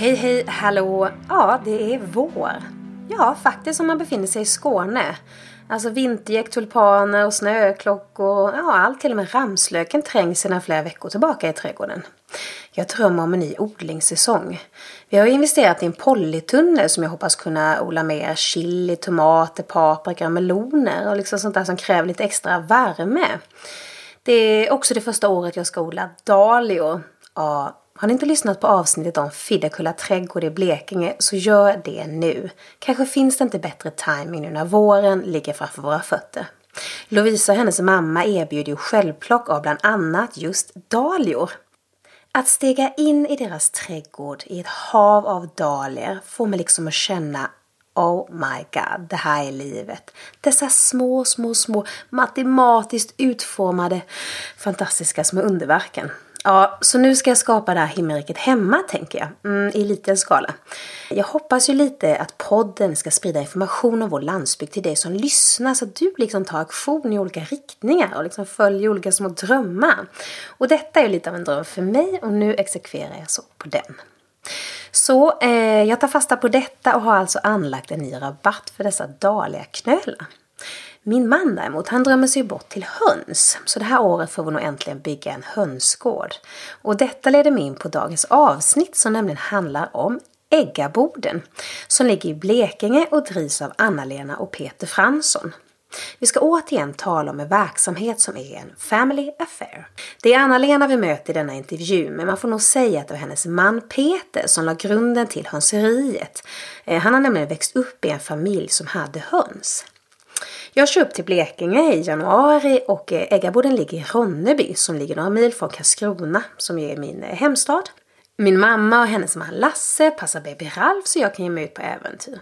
Hej hej, hallå! Ja, det är vår. Ja, faktiskt om man befinner sig i Skåne. Alltså vintergäck, tulpaner och snöklockor. Ja, allt till och med ramslöken trängs sedan flera veckor tillbaka i trädgården. Jag drömmer om en ny odlingssäsong. Vi har investerat i en polytunnel som jag hoppas kunna odla mer chili, tomater, paprika och meloner och liksom sånt där som kräver lite extra värme. Det är också det första året jag ska odla dahlior. Ja, har ni inte lyssnat på avsnittet om Fiddekulla trädgård i Blekinge så gör det nu. Kanske finns det inte bättre timing nu när våren ligger framför våra fötter. Lovisa och hennes mamma erbjuder ju självplock av bland annat just dahlior. Att stega in i deras trädgård i ett hav av dahlior får mig liksom att känna Oh my god, det här är livet. Dessa små, små, små matematiskt utformade fantastiska små underverken. Ja, så nu ska jag skapa det här himmelriket hemma, tänker jag. Mm, I liten skala. Jag hoppas ju lite att podden ska sprida information om vår landsbygd till dig som lyssnar så att du liksom tar aktion i olika riktningar och liksom följer olika små drömmar. Och detta är ju lite av en dröm för mig och nu exekverar jag så på den. Så eh, jag tar fasta på detta och har alltså anlagt en ny rabatt för dessa daliga knölar. Min man däremot, han drömmer sig bort till höns. Så det här året får vi nog äntligen bygga en hönsgård. Och detta leder mig in på dagens avsnitt som nämligen handlar om Äggaboden. Som ligger i Blekinge och drivs av Anna-Lena och Peter Fransson. Vi ska återigen tala om en verksamhet som är en family affair. Det är Anna-Lena vi möter i denna intervju men man får nog säga att det var hennes man Peter som la grunden till hönseriet. Eh, han har nämligen växt upp i en familj som hade höns. Jag kör upp till Blekinge i januari och eh, äggaboden ligger i Ronneby som ligger några mil från Karlskrona som är min eh, hemstad. Min mamma och hennes man Lasse passar baby Ralf så jag kan ge mig ut på äventyr.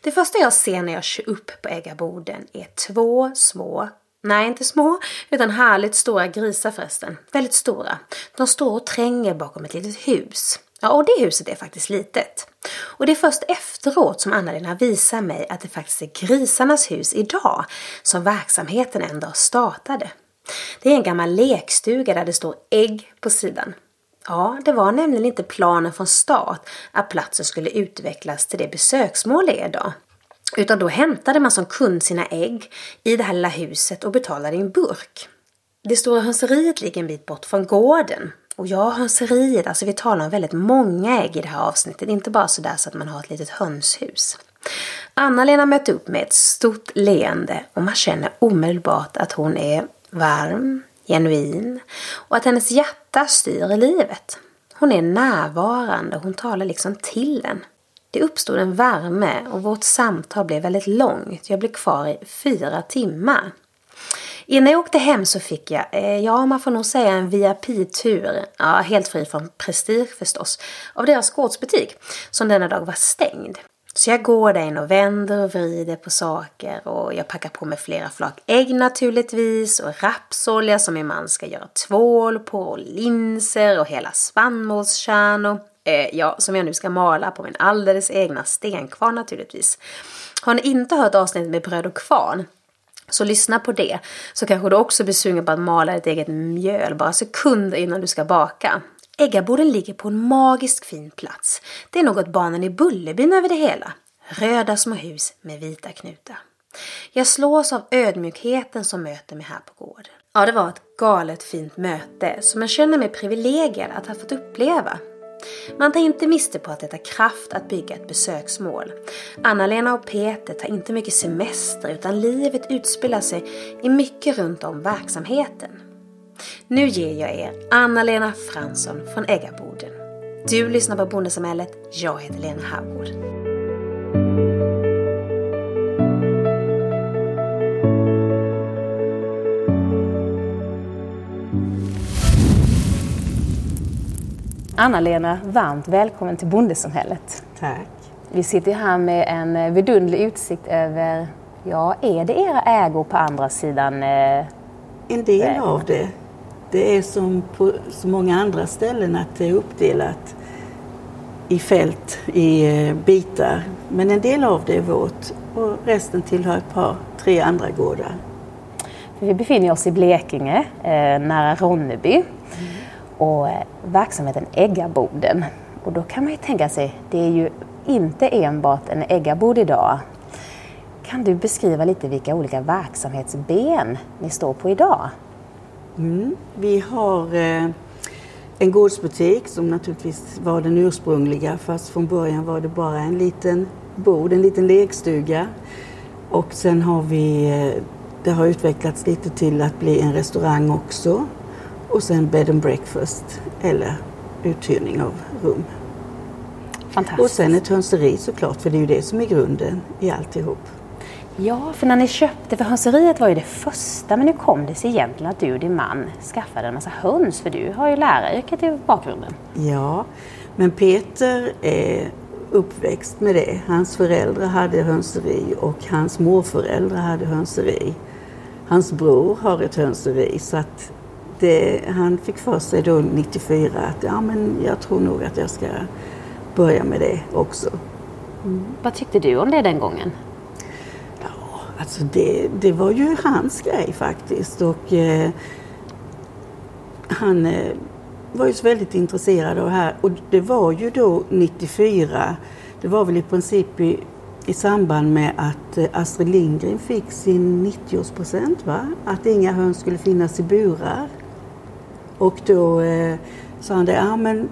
Det första jag ser när jag kör upp på äggaboden är två små, nej inte små, utan härligt stora grisar förresten. Väldigt stora. De står och tränger bakom ett litet hus. Ja, och det huset är faktiskt litet. Och det är först efteråt som Anna-Lena visar mig att det faktiskt är grisarnas hus idag som verksamheten en dag startade. Det är en gammal lekstuga där det står ägg på sidan. Ja, det var nämligen inte planen från start att platsen skulle utvecklas till det besöksmål det är idag. Utan då hämtade man som kund sina ägg i det här lilla huset och betalade i en burk. Det stora hönseriet ligger en bit bort från gården och ja, hönseriet, alltså vi talar om väldigt många ägg i det här avsnittet, inte bara sådär så att man har ett litet hönshus. Anna-Lena möter upp med ett stort leende och man känner omedelbart att hon är varm, genuin och att hennes hjärta styr livet. Hon är närvarande hon talar liksom till en. Det uppstod en värme och vårt samtal blev väldigt långt. Jag blev kvar i fyra timmar. Innan jag åkte hem så fick jag, eh, ja man får nog säga en VIP-tur, ja, helt fri från prestige förstås, av deras gårdsbutik som denna dag var stängd. Så jag går där in och vänder och vrider på saker och jag packar på mig flera flak ägg naturligtvis och rapsolja som min man ska göra tvål på och linser och hela spannmålskärnor. Eh, ja, som jag nu ska mala på min alldeles egna stenkvarn naturligtvis. Har ni inte hört avsnittet med bröd och kvarn så lyssna på det. Så kanske du också blir sugen på att mala ditt eget mjöl bara sekunder innan du ska baka. Äggaboden ligger på en magiskt fin plats. Det är något barnen i Bullerbyn över det hela. Röda små hus med vita knutar. Jag slås av ödmjukheten som möter mig här på gården. Ja, det var ett galet fint möte som jag känner mig privilegierad att ha fått uppleva. Man tar inte miste på att det tar kraft att bygga ett besöksmål. Anna-Lena och Peter tar inte mycket semester utan livet utspelar sig i mycket runt om verksamheten. Nu ger jag er Anna-Lena Fransson från Äggaboden. Du lyssnar på Bondesamhället. Jag heter Lena Havgård. Anna-Lena, varmt välkommen till Bondesamhället. Tack. Vi sitter här med en eh, vidunderlig utsikt över, ja, är det era ägor på andra sidan? Eh, en del vägen? av det. Det är som på så många andra ställen att det är uppdelat i fält, i eh, bitar. Men en del av det är vårt och resten tillhör ett par, tre andra gårdar. Vi befinner oss i Blekinge, eh, nära Ronneby. Mm och eh, verksamheten Äggaboden. Och då kan man ju tänka sig, det är ju inte enbart en äggabod idag. Kan du beskriva lite vilka olika verksamhetsben ni står på idag? Mm. Vi har eh, en gårdsbutik som naturligtvis var den ursprungliga fast från början var det bara en liten bod, en liten lekstuga. Och sen har vi, eh, det har utvecklats lite till att bli en restaurang också. Och sen bed and breakfast eller uthyrning av rum. Och sen ett hönseri såklart, för det är ju det som är grunden i alltihop. Ja, för när ni köpte, för hönseriet var ju det första, men hur kom det sig egentligen att du och din man skaffade en massa höns? För du har ju läraryrket i bakgrunden. Ja, men Peter är uppväxt med det. Hans föräldrar hade hönseri och hans morföräldrar hade hönseri. Hans bror har ett hönseri så att det, han fick för sig då 94 att ja, men jag tror nog att jag ska börja med det också. Mm. Vad tyckte du om det den gången? Ja, alltså det, det var ju hans grej faktiskt och eh, han eh, var ju så väldigt intresserad av det här och det var ju då 94, det var väl i princip i, i samband med att eh, Astrid Lindgren fick sin 90-årspresent, va? att inga höns skulle finnas i burar. Och då eh, sa han det, ja men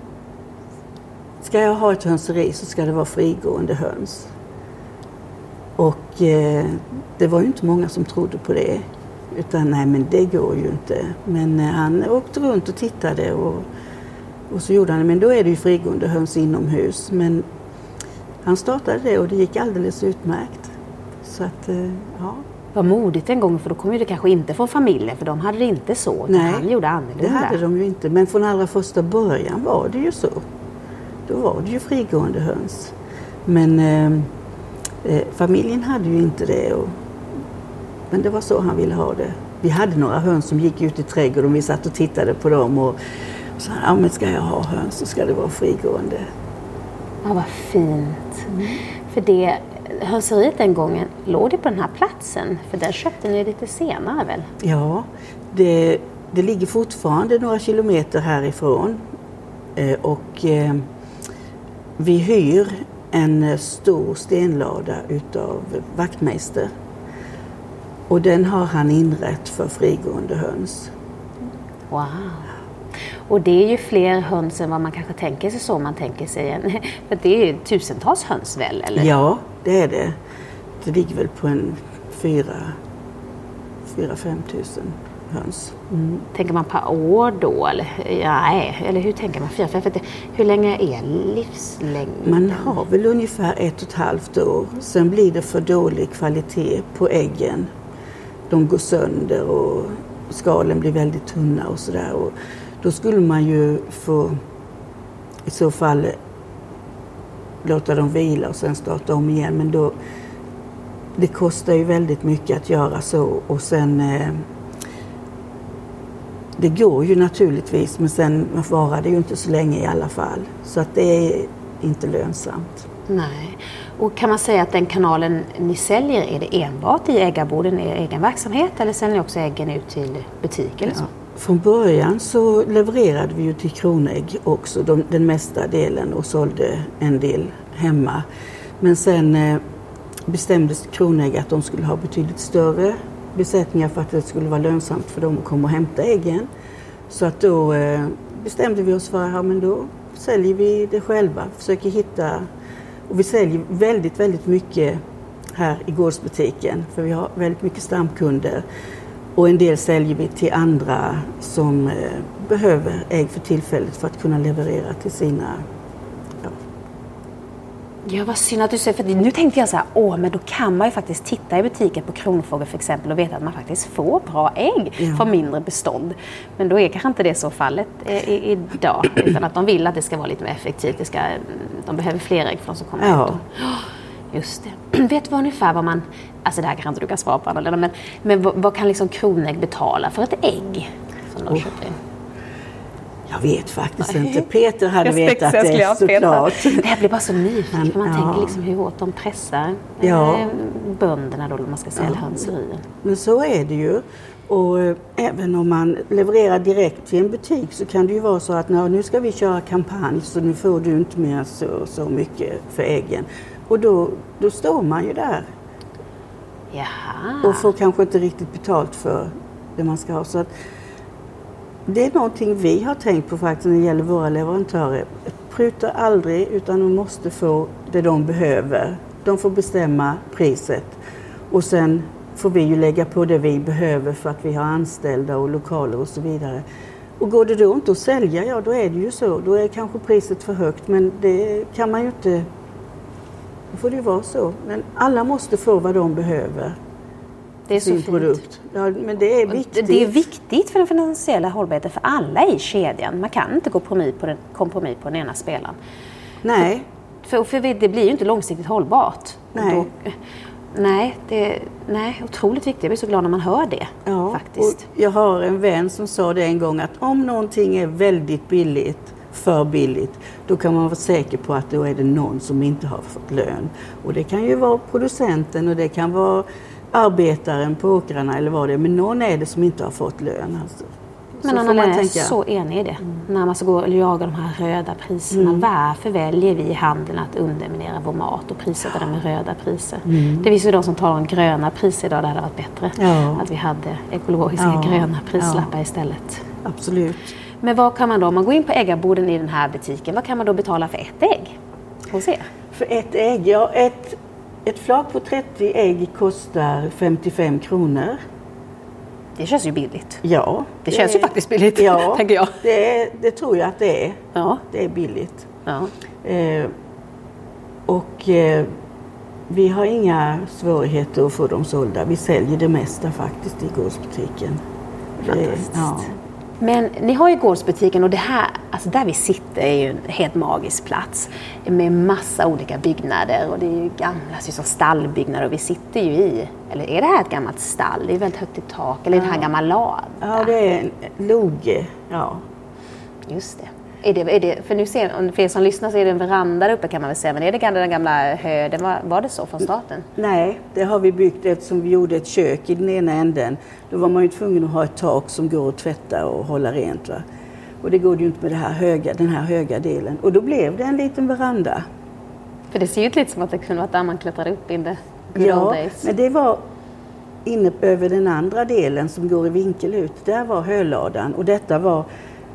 ska jag ha ett hönseri så ska det vara frigående höns. Och eh, det var ju inte många som trodde på det. Utan nej men det går ju inte. Men eh, han åkte runt och tittade och, och så gjorde han det. Men då är det ju frigående höns inomhus. Men han startade det och det gick alldeles utmärkt. Så att, eh, ja. Vad modigt en gång för då kom ju det kanske inte från familjen för de hade det inte så. Nej, han gjorde annorlunda. det hade de ju inte. Men från allra första början var det ju så. Då var det ju frigående höns. Men eh, eh, familjen hade ju inte det. Och, men det var så han ville ha det. Vi hade några höns som gick ut i trädgården och vi satt och tittade på dem och, och sa, ja men ska jag ha höns så ska det vara frigående. Ja, vad fint. Mm. För det hönseriet den gången, låg det på den här platsen? För där köpte ni lite senare väl? Ja, det, det ligger fortfarande några kilometer härifrån. Eh, och eh, vi hyr en stor stenlada utav vaktmästare. Och den har han inrett för frigående höns. Wow! Och det är ju fler höns än vad man kanske tänker sig så man tänker sig. För det är ju tusentals höns väl? Eller? Ja, det är det. Det ligger väl på en fyra, fyra fem tusen höns. Mm. Tänker man per år då? Eller, nej, eller hur tänker man? Fyra, fem, fem, hur länge är livslängden? Man har väl ungefär ett och ett halvt år. Sen blir det för dålig kvalitet på äggen. De går sönder och skalen blir väldigt tunna och sådär. Då skulle man ju få i så fall låta dem vila och sen starta om igen. Men då, det kostar ju väldigt mycket att göra så och sen eh, det går ju naturligtvis men sen varar det ju inte så länge i alla fall. Så att det är inte lönsamt. Nej. Och kan man säga att den kanalen ni säljer, är det enbart i äggarboden, er egen verksamhet eller säljer ni också äggen ut till butik eller så? Från början så levererade vi ju till Kronägg också de, den mesta delen och sålde en del hemma. Men sen eh, bestämdes Kronägg att de skulle ha betydligt större besättningar för att det skulle vara lönsamt för dem att komma och hämta äggen. Så att då eh, bestämde vi oss för att ja, men då säljer vi det själva, försöker hitta och vi säljer väldigt, väldigt mycket här i gårdsbutiken för vi har väldigt mycket stamkunder. Och en del säljer vi till andra som eh, behöver ägg för tillfället för att kunna leverera till sina Ja, vad synd att du säger, för nu tänkte jag så här, åh, men då kan man ju faktiskt titta i butiken på Kronfågel för exempel och veta att man faktiskt får bra ägg ja. från mindre bestånd. Men då är kanske inte det så fallet idag, utan att de vill att det ska vara lite mer effektivt. Det ska, de behöver fler ägg för de som kommer ja. ut. Just det. Vet du ungefär vad man, alltså det här kanske inte du kan svara på Anna, men, men vad, vad kan liksom Kronägg betala för ett ägg som de oh. köper in? Jag vet faktiskt Nej. inte. Peter hade vetat det såklart. Jag blir bara så nyfiken. Man ja. tänker liksom hur hårt de pressar ja. Eh, bönderna då, man ska sälja ja. hönserier. Men så är det ju. Och eh, även om man levererar direkt till en butik så kan det ju vara så att nu ska vi köra kampanj så nu får du inte mer så, så mycket för äggen. Och då, då står man ju där. Jaha. Och får kanske inte riktigt betalt för det man ska ha. Så att det är någonting vi har tänkt på faktiskt när det gäller våra leverantörer. Pruta aldrig utan de måste få det de behöver. De får bestämma priset. Och sen får vi ju lägga på det vi behöver för att vi har anställda och lokaler och så vidare. Och går det då inte att sälja, ja då är det ju så. Då är kanske priset för högt men det kan man ju inte... Då får det ju vara så. Men alla måste få vad de behöver. Det är så fint. produkt. Ja, men det är viktigt. Det är viktigt för den finansiella hållbarheten för alla i kedjan. Man kan inte gå kompromiss på den, kompromiss på den ena spelaren. Nej, För, för det blir ju inte långsiktigt hållbart. Nej. Då, nej, det, nej, otroligt viktigt. Jag blir så glad när man hör det. Ja, faktiskt. Jag har en vän som sa det en gång att om någonting är väldigt billigt, för billigt, då kan man vara säker på att då är det någon som inte har fått lön. Och det kan ju vara producenten och det kan vara arbetaren på åkrarna eller vad det är, men någon är det som inte har fått lön. Alltså. Men Anna man är tänka. Mm. så enig i det. När man ska gå och jaga de här röda priserna. Varför väljer vi i handeln att underminera vår mat och prissätta den med röda priser? Det finns ju de som talar om gröna priser idag. Det hade varit bättre Mm. Ja. att vi hade ekologiska Ja. gröna prislappar istället. Absolut. Men vad kan man då, om man går in på äggarborden i den här butiken, vad kan man då betala för ett ägg hos er? För ett ägg, ja ett, ett flak på 30 ägg kostar 55 kronor. Det känns ju billigt. Ja. Det känns ju faktiskt billigt, ja, tänker jag. Det, det tror jag att det är. Ja. Det är billigt. ja. Eh, och eh, vi har inga svårigheter att få dem sålda. Vi säljer det mesta faktiskt i gårdsbutiken. Det Fantastiskt. ja. Men ni har ju gårdsbutiken och det här, alltså där vi sitter är ju en helt magisk plats. Med massa olika byggnader och det är ju gamla så som stallbyggnader och vi sitter ju i, eller är det här ett gammalt stall? Det är väldigt högt i tak, eller är det här en gammal lada? ja, det är en loge. Ja. Just det. Är det, är det. För nu ser, om för er som lyssnar så är det en veranda där uppe kan man väl säga, men är det gamla- den gamla höden? Var, var det så från starten? Nej, det har vi byggt eftersom vi gjorde ett kök i den ena änden. Då var man ju tvungen att ha ett tak som går att tvätta och hålla rent. Va? Och det går ju inte med det här höga, den här höga delen. Och då blev det en liten veranda. För det ser ju ut lite som att det kunde varit där man klättrade upp in old Ja, men det var inne över den andra delen som går i vinkel ut. Där var höladan och detta var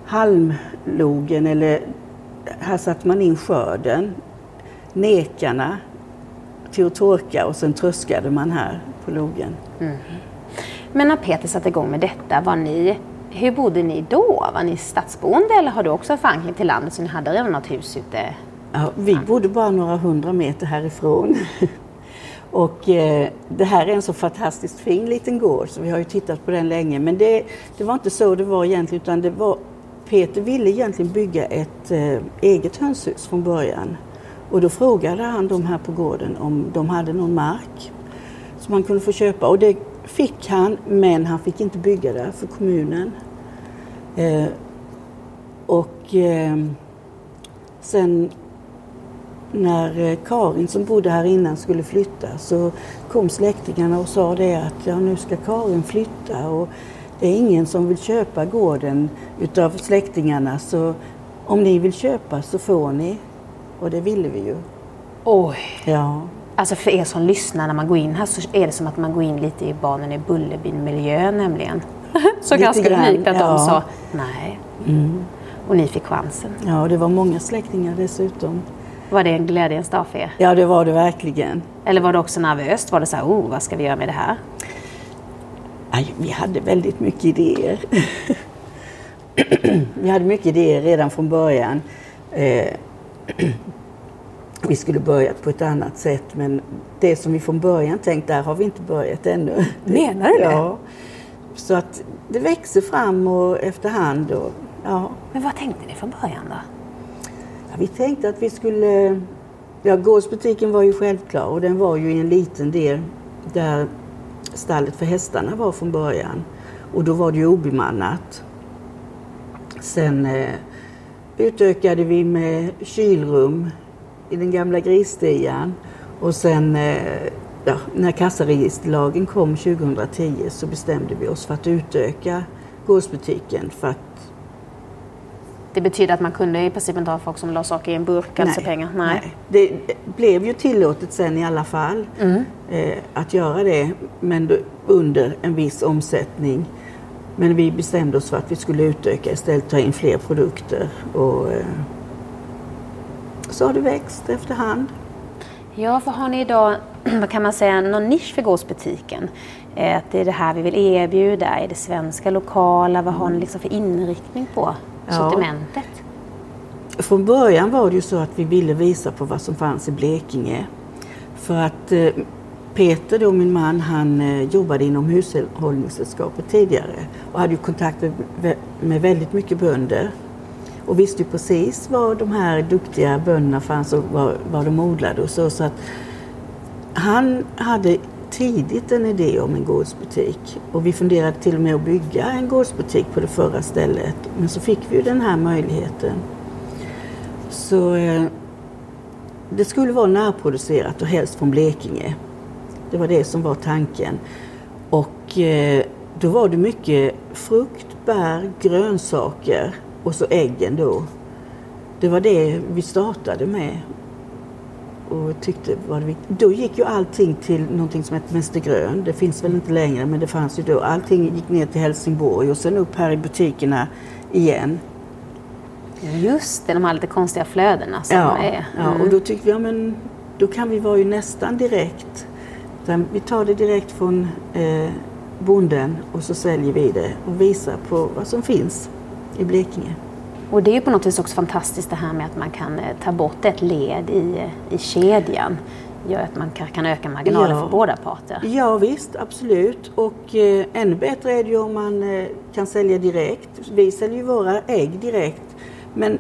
halmlogen eller här satte man in skörden, nekarna till att torka och sen tröskade man här på logen. Men när Peter satte igång med detta, var ni, hur bodde ni då? Var ni stadsboende eller har du också förankring till landet så ni hade redan något hus ute? Ja, vi bodde bara några hundra meter härifrån. Och eh, det här är en så fantastiskt fin liten gård så vi har ju tittat på den länge. Men det, det var inte så det var egentligen utan det var Peter ville egentligen bygga ett eh, eget hönshus från början. Och då frågade han de här på gården om de hade någon mark som han kunde få köpa. Och det fick han men han fick inte bygga där för kommunen. Eh, och eh, sen när eh, Karin som bodde här innan skulle flytta så kom släktingarna och sa det att ja, nu ska Karin flytta och det är ingen som vill köpa gården utav släktingarna så om ni vill köpa så får ni. Och det ville vi ju. Oj! Ja. Alltså för er som lyssnar när man går in här så är det som att man går in lite i barnen i Bullerbyn-miljö nämligen. så Lite ganska unikt att de ja. sa nej. Och ni fick chansen. ja, och det var många släktingar dessutom. Var det en glädjens dag för er? Ja, det var det verkligen. Eller var det också nervöst? Var det så här, oh, vad ska vi göra med det här? Aj, vi hade väldigt mycket idéer. vi hade mycket idéer redan från början. Eh, vi skulle börjat på ett annat sätt men det som vi från början tänkt, där har vi inte börjat ännu. Menar du det? Ja. Så att det växer fram och efterhand. Och, ja. Men vad tänkte ni från början då? Ja, vi tänkte att vi skulle... Ja, gårdsbutiken var ju självklar och den var ju i en liten del där stallet för hästarna var från början. Och då var det ju obemannat. Sen eh, utökade vi med kylrum i den gamla grisstian och sen eh, ja, när kassaregisterlagen kom 2010 så bestämde vi oss för att utöka gårdsbutiken för att det betyder att man kunde i princip inte ha folk som la saker i en burk, alltså pengar? Nej. nej. Det blev ju tillåtet sen i alla fall mm. eh, att göra det, men under en viss omsättning. Men vi bestämde oss för att vi skulle utöka istället, ta in fler produkter. Och, eh, så har det växt efterhand. Ja, för har ni idag, vad kan man säga, någon nisch för gårdsbutiken? Eh, att det är det här vi vill erbjuda? Är det svenska, lokala? Vad har ni liksom för inriktning på sortimentet? Ja. Från början var det ju så att vi ville visa på vad som fanns i Blekinge. För att eh, Peter, då min man, han eh, jobbade inom hushållningssällskapet tidigare och hade ju kontakt med, med väldigt mycket bönder och visste ju precis var de här duktiga bönderna fanns och var, var de odlade och så. så att han hade tidigt en idé om en gårdsbutik och vi funderade till och med att bygga en gårdsbutik på det förra stället. Men så fick vi ju den här möjligheten. Så eh, det skulle vara närproducerat och helst från Blekinge. Det var det som var tanken. Och eh, då var det mycket frukt, bär, grönsaker och så äggen då. Det var det vi startade med. Och tyckte var det viktigt. Då gick ju allting till någonting som heter Mäster Grön. Det finns väl inte längre men det fanns ju då. Allting gick ner till Helsingborg och sen upp här i butikerna igen. Just det, de här lite konstiga flödena som ja, är. Mm. Ja, och då tyckte vi, ja men då kan vi vara ju nästan direkt. Vi tar det direkt från eh, bonden och så säljer vi det och visar på vad som finns i Blekinge. Och det är på något vis också fantastiskt det här med att man kan eh, ta bort ett led i, i kedjan. gör att man kan öka marginalen ja. för båda parter. Ja visst, absolut. Och eh, ännu bättre är det ju om man eh, kan sälja direkt. Vi säljer ju våra ägg direkt. Men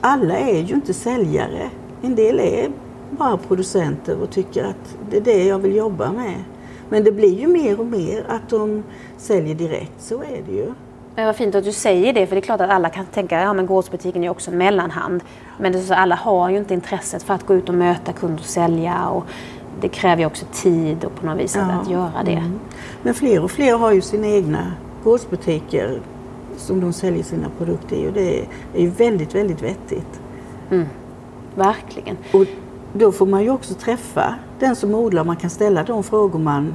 alla är ju inte säljare. En del är bara producenter och tycker att det är det jag vill jobba med. Men det blir ju mer och mer att de säljer direkt, så är det ju. Men vad fint att du säger det, för det är klart att alla kan tänka att ja, gårdsbutiken är också en mellanhand. Men det är så, alla har ju inte intresset för att gå ut och möta kund och sälja. Och det kräver ju också tid och på något vis ja. att, göra det. Mm. Men fler och fler har ju sina egna gårdsbutiker som de säljer sina produkter i och det är ju väldigt, väldigt vettigt. Mm. Verkligen. Och då får man ju också träffa den som odlar, man kan ställa de frågor man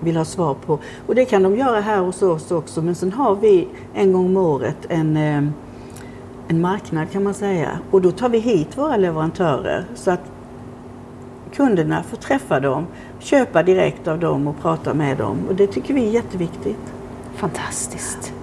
vill ha svar på. Och det kan de göra här hos oss också men sen har vi en gång om året en, eh, en marknad kan man säga. Och då tar vi hit våra leverantörer så att kunderna får träffa dem, köpa direkt av dem och prata med dem. Och det tycker vi är jätteviktigt. Fantastiskt.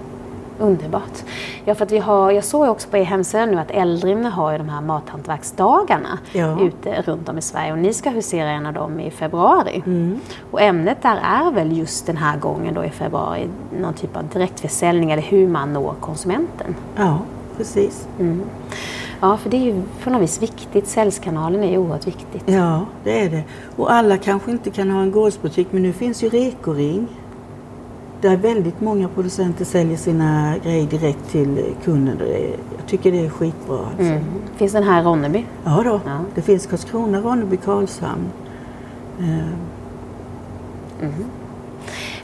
Underbart. Ja, för vi har, jag såg också på er hemsida nu att Eldrimner har ju de här mathantverksdagarna ja. ute runt om i Sverige och ni ska husera en av dem i februari. Mm. Och ämnet där är väl just den här gången då i februari någon typ av direktförsäljning eller hur man når konsumenten. Ja, precis. Mm. Ja, för det är ju på något vis viktigt. Säljskanalen är ju oerhört viktigt. Ja, det är det. Och alla kanske inte kan ha en gårdsbutik men nu finns ju Rekoring där väldigt många producenter säljer sina grejer direkt till kunden. Jag tycker det är skitbra. Alltså. Mm. Finns den här i Ronneby? Ja, då. Ja. det finns Karlskrona, Ronneby, Karlshamn. Mm.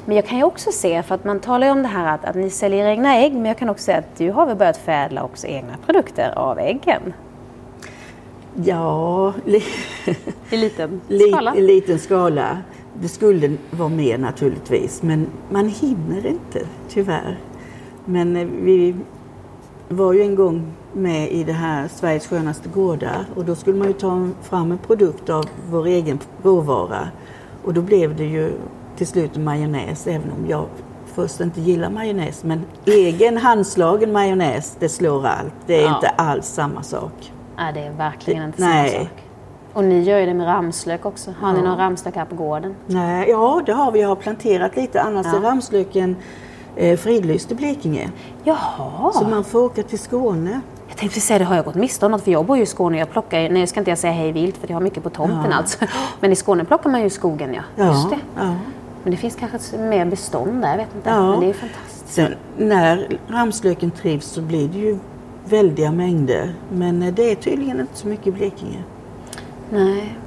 Men jag kan ju också se, för att man talar ju om det här att, att ni säljer egna ägg, men jag kan också säga att du har väl börjat förädla också egna produkter av äggen? Ja, i liten skala. I liten skala. Det skulle vara mer naturligtvis, men man hinner inte tyvärr. Men eh, vi var ju en gång med i det här Sveriges skönaste gårdar och då skulle man ju ta fram en produkt av vår egen råvara. Och då blev det ju till slut majonnäs, även om jag först inte gillar majonnäs. Men egen handslagen majonnäs, det slår allt. Det är ja. inte alls samma sak. Nej, det är verkligen inte nej. samma sak. Och ni gör ju det med ramslök också. Har ja. ni någon ramslök här på gården? Nej, ja, det har vi. Jag har planterat lite. Annars ja. är ramslöken eh, fridlyst i Blekinge. Jaha. Så man får åka till Skåne. Jag tänkte säga det, har jag gått miste om något? För jag bor ju i Skåne. Jag plockar, nej jag ska inte säga hej vilt för jag har mycket på tomten ja. alltså. Men i Skåne plockar man ju skogen ja. ja. Just det. Ja. Men det finns kanske mer bestånd där, jag vet inte. Ja. Men det är fantastiskt. Sen, när ramslöken trivs så blir det ju väldiga mängder. Men eh, det är tydligen inte så mycket i Blekinge. Nej.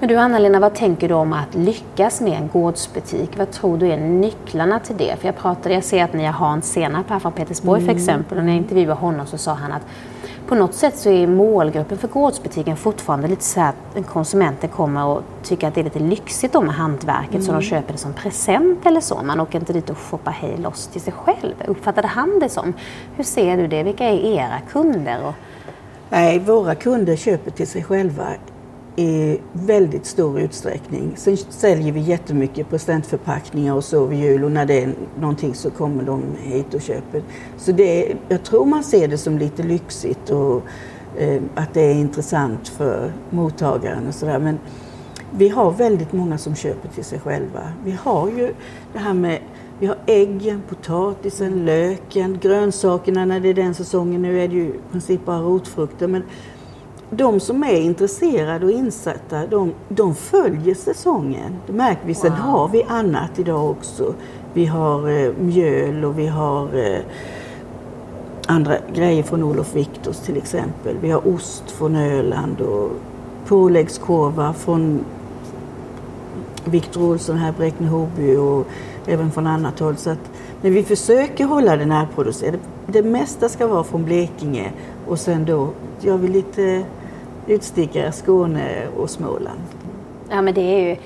Men du Anna-Lena, vad tänker du om att lyckas med en gårdsbutik? Vad tror du är nycklarna till det? För jag pratade, jag ser att ni har Hans Senap här från Petersborg mm. för exempel och när jag intervjuade honom så sa han att på något sätt så är målgruppen för gårdsbutiken fortfarande lite så att en konsumenten kommer och tycker att det är lite lyxigt med hantverket mm. så de mm. köper det som present eller så. Man åker inte dit och shoppar hej loss till sig själv. Uppfattade han det som? Hur ser du det? Vilka är era kunder? Nej, våra kunder köper till sig själva i väldigt stor utsträckning. Sen säljer vi jättemycket presentförpackningar och så vid jul och när det är någonting så kommer de hit och köper. Så det, jag tror man ser det som lite lyxigt och eh, att det är intressant för mottagaren och sådär. Men vi har väldigt många som köper till sig själva. Vi har ju det här med vi har äggen, potatisen, löken, grönsakerna när det är den säsongen. Nu är det ju i princip bara rotfrukter. Men de som är intresserade och insatta, de, de följer säsongen. Det märker vi. Sen wow. har vi annat idag också. Vi har eh, mjöl och vi har eh, andra grejer från Olof Viktors till exempel. Vi har ost från Öland och påläggskorvar från Viktor Olsson här, Bräkne-Hoby och även från annat håll. Så att, men vi försöker hålla det närproducerat. Det mesta ska vara från Blekinge och sen då gör vi lite utstickare Skåne och Småland. Ja men det är ju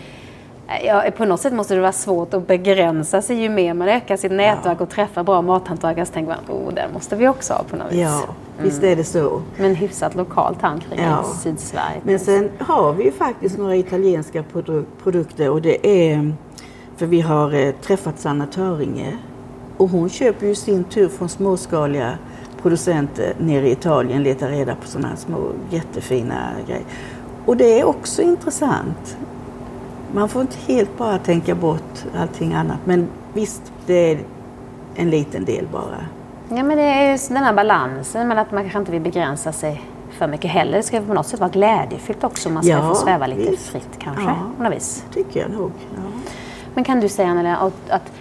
Ja, på något sätt måste det vara svårt att begränsa sig ju mer man ökar sitt nätverk ja. och träffar bra mathantverkare så tänker man oh, den måste vi också ha på något vis. Ja, mm. visst är det så. Men hyfsat lokalt kring ja. i Sydsverige. Men sen har vi ju faktiskt några italienska produ produkter och det är för vi har eh, träffat Sanna Töringe och hon köper ju sin tur från småskaliga producenter nere i Italien letar reda på sådana här små jättefina grejer. Och det är också intressant. Man får inte helt bara tänka bort allting annat. Men visst, det är en liten del bara. Ja, men det är just den här balansen med att man kanske inte vill begränsa sig för mycket heller. Det ska på något sätt vara glädjefyllt också. Man ska ja, få sväva lite visst. fritt kanske. Ja, på något vis. tycker jag nog. Ja. Men kan du säga Anneli, att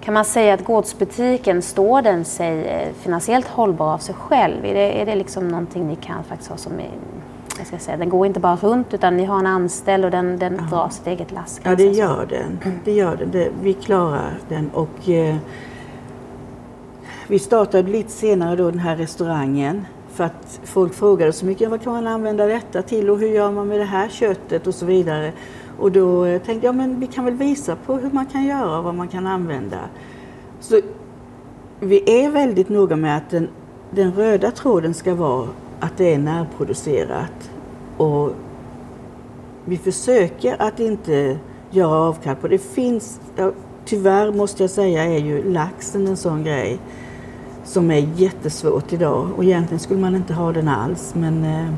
kan man säga att gårdsbutiken, står den sig eh, finansiellt hållbar av sig själv? Är det, är det liksom någonting ni kan faktiskt ha som är, jag ska säga, den går inte bara runt utan ni har en anställd och den, den ja. drar sitt eget lass? Ja, det gör den. Det gör den. Det, vi klarar den och eh, vi startade lite senare då den här restaurangen för att folk frågade så mycket, vad kan man använda detta till och hur gör man med det här köttet och så vidare. Och då eh, tänkte jag, men vi kan väl visa på hur man kan göra och vad man kan använda. Så vi är väldigt noga med att den, den röda tråden ska vara att det är närproducerat. Och vi försöker att inte göra avkall på det. finns, tyvärr måste jag säga, är ju laxen en sån grej som är jättesvårt idag. Och egentligen skulle man inte ha den alls, men eh,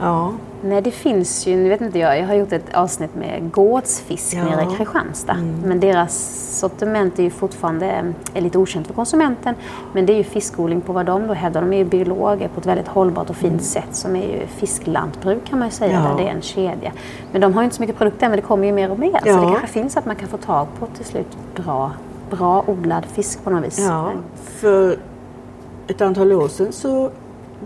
ja. Nej, det finns ju, nu vet inte jag, jag har gjort ett avsnitt med gårdsfisk ja. nere i Kristianstad. Mm. Men deras sortiment är ju fortfarande är lite okänt för konsumenten. Men det är ju fiskodling på vad de då hävdar. De är ju biologer på ett väldigt hållbart och fint mm. sätt som är ju fisklantbruk kan man ju säga, ja. där det är en kedja. Men de har ju inte så mycket produkter men det kommer ju mer och mer. Ja. Så det kanske finns att man kan få tag på till slut bra, bra odlad fisk på något vis. Ja, för ett antal år sedan så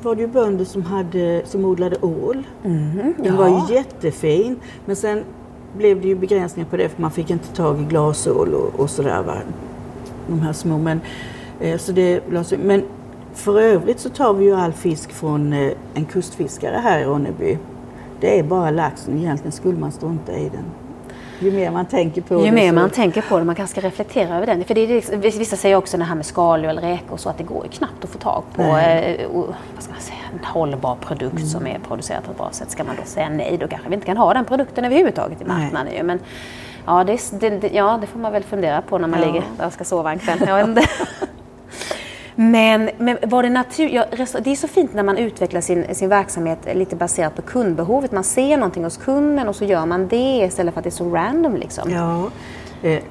var det ju bönder som, hade, som odlade ål. Mm, Den ja. var ju jättefin. Men sen blev det ju begränsningar på det för man fick inte tag i glasål och, och sådär. Va? De här små. Men, eh, så det, men för övrigt så tar vi ju all fisk från eh, en kustfiskare här i Ronneby. Det är bara laxen. Egentligen skulle man strunta i den. Ju mer man tänker på Ju det. Ju mer så... man tänker på det, man kanske ska reflektera över den. För det är, vissa säger också det här med skaldjur eller räkor och så att det går ju knappt att få tag på eh, och, vad ska man säga, en hållbar produkt mm. som är producerad på ett bra sätt. Ska man då säga nej, då kanske vi inte kan ha den produkten överhuvudtaget i marknaden. Nej. Men ja det, det, ja, det får man väl fundera på när man ja. ligger där och ska sova en kväll. Men, men var det natur... Ja, det är så fint när man utvecklar sin, sin verksamhet lite baserat på kundbehovet. Man ser någonting hos kunden och så gör man det istället för att det är så random. Liksom. Ja, eh,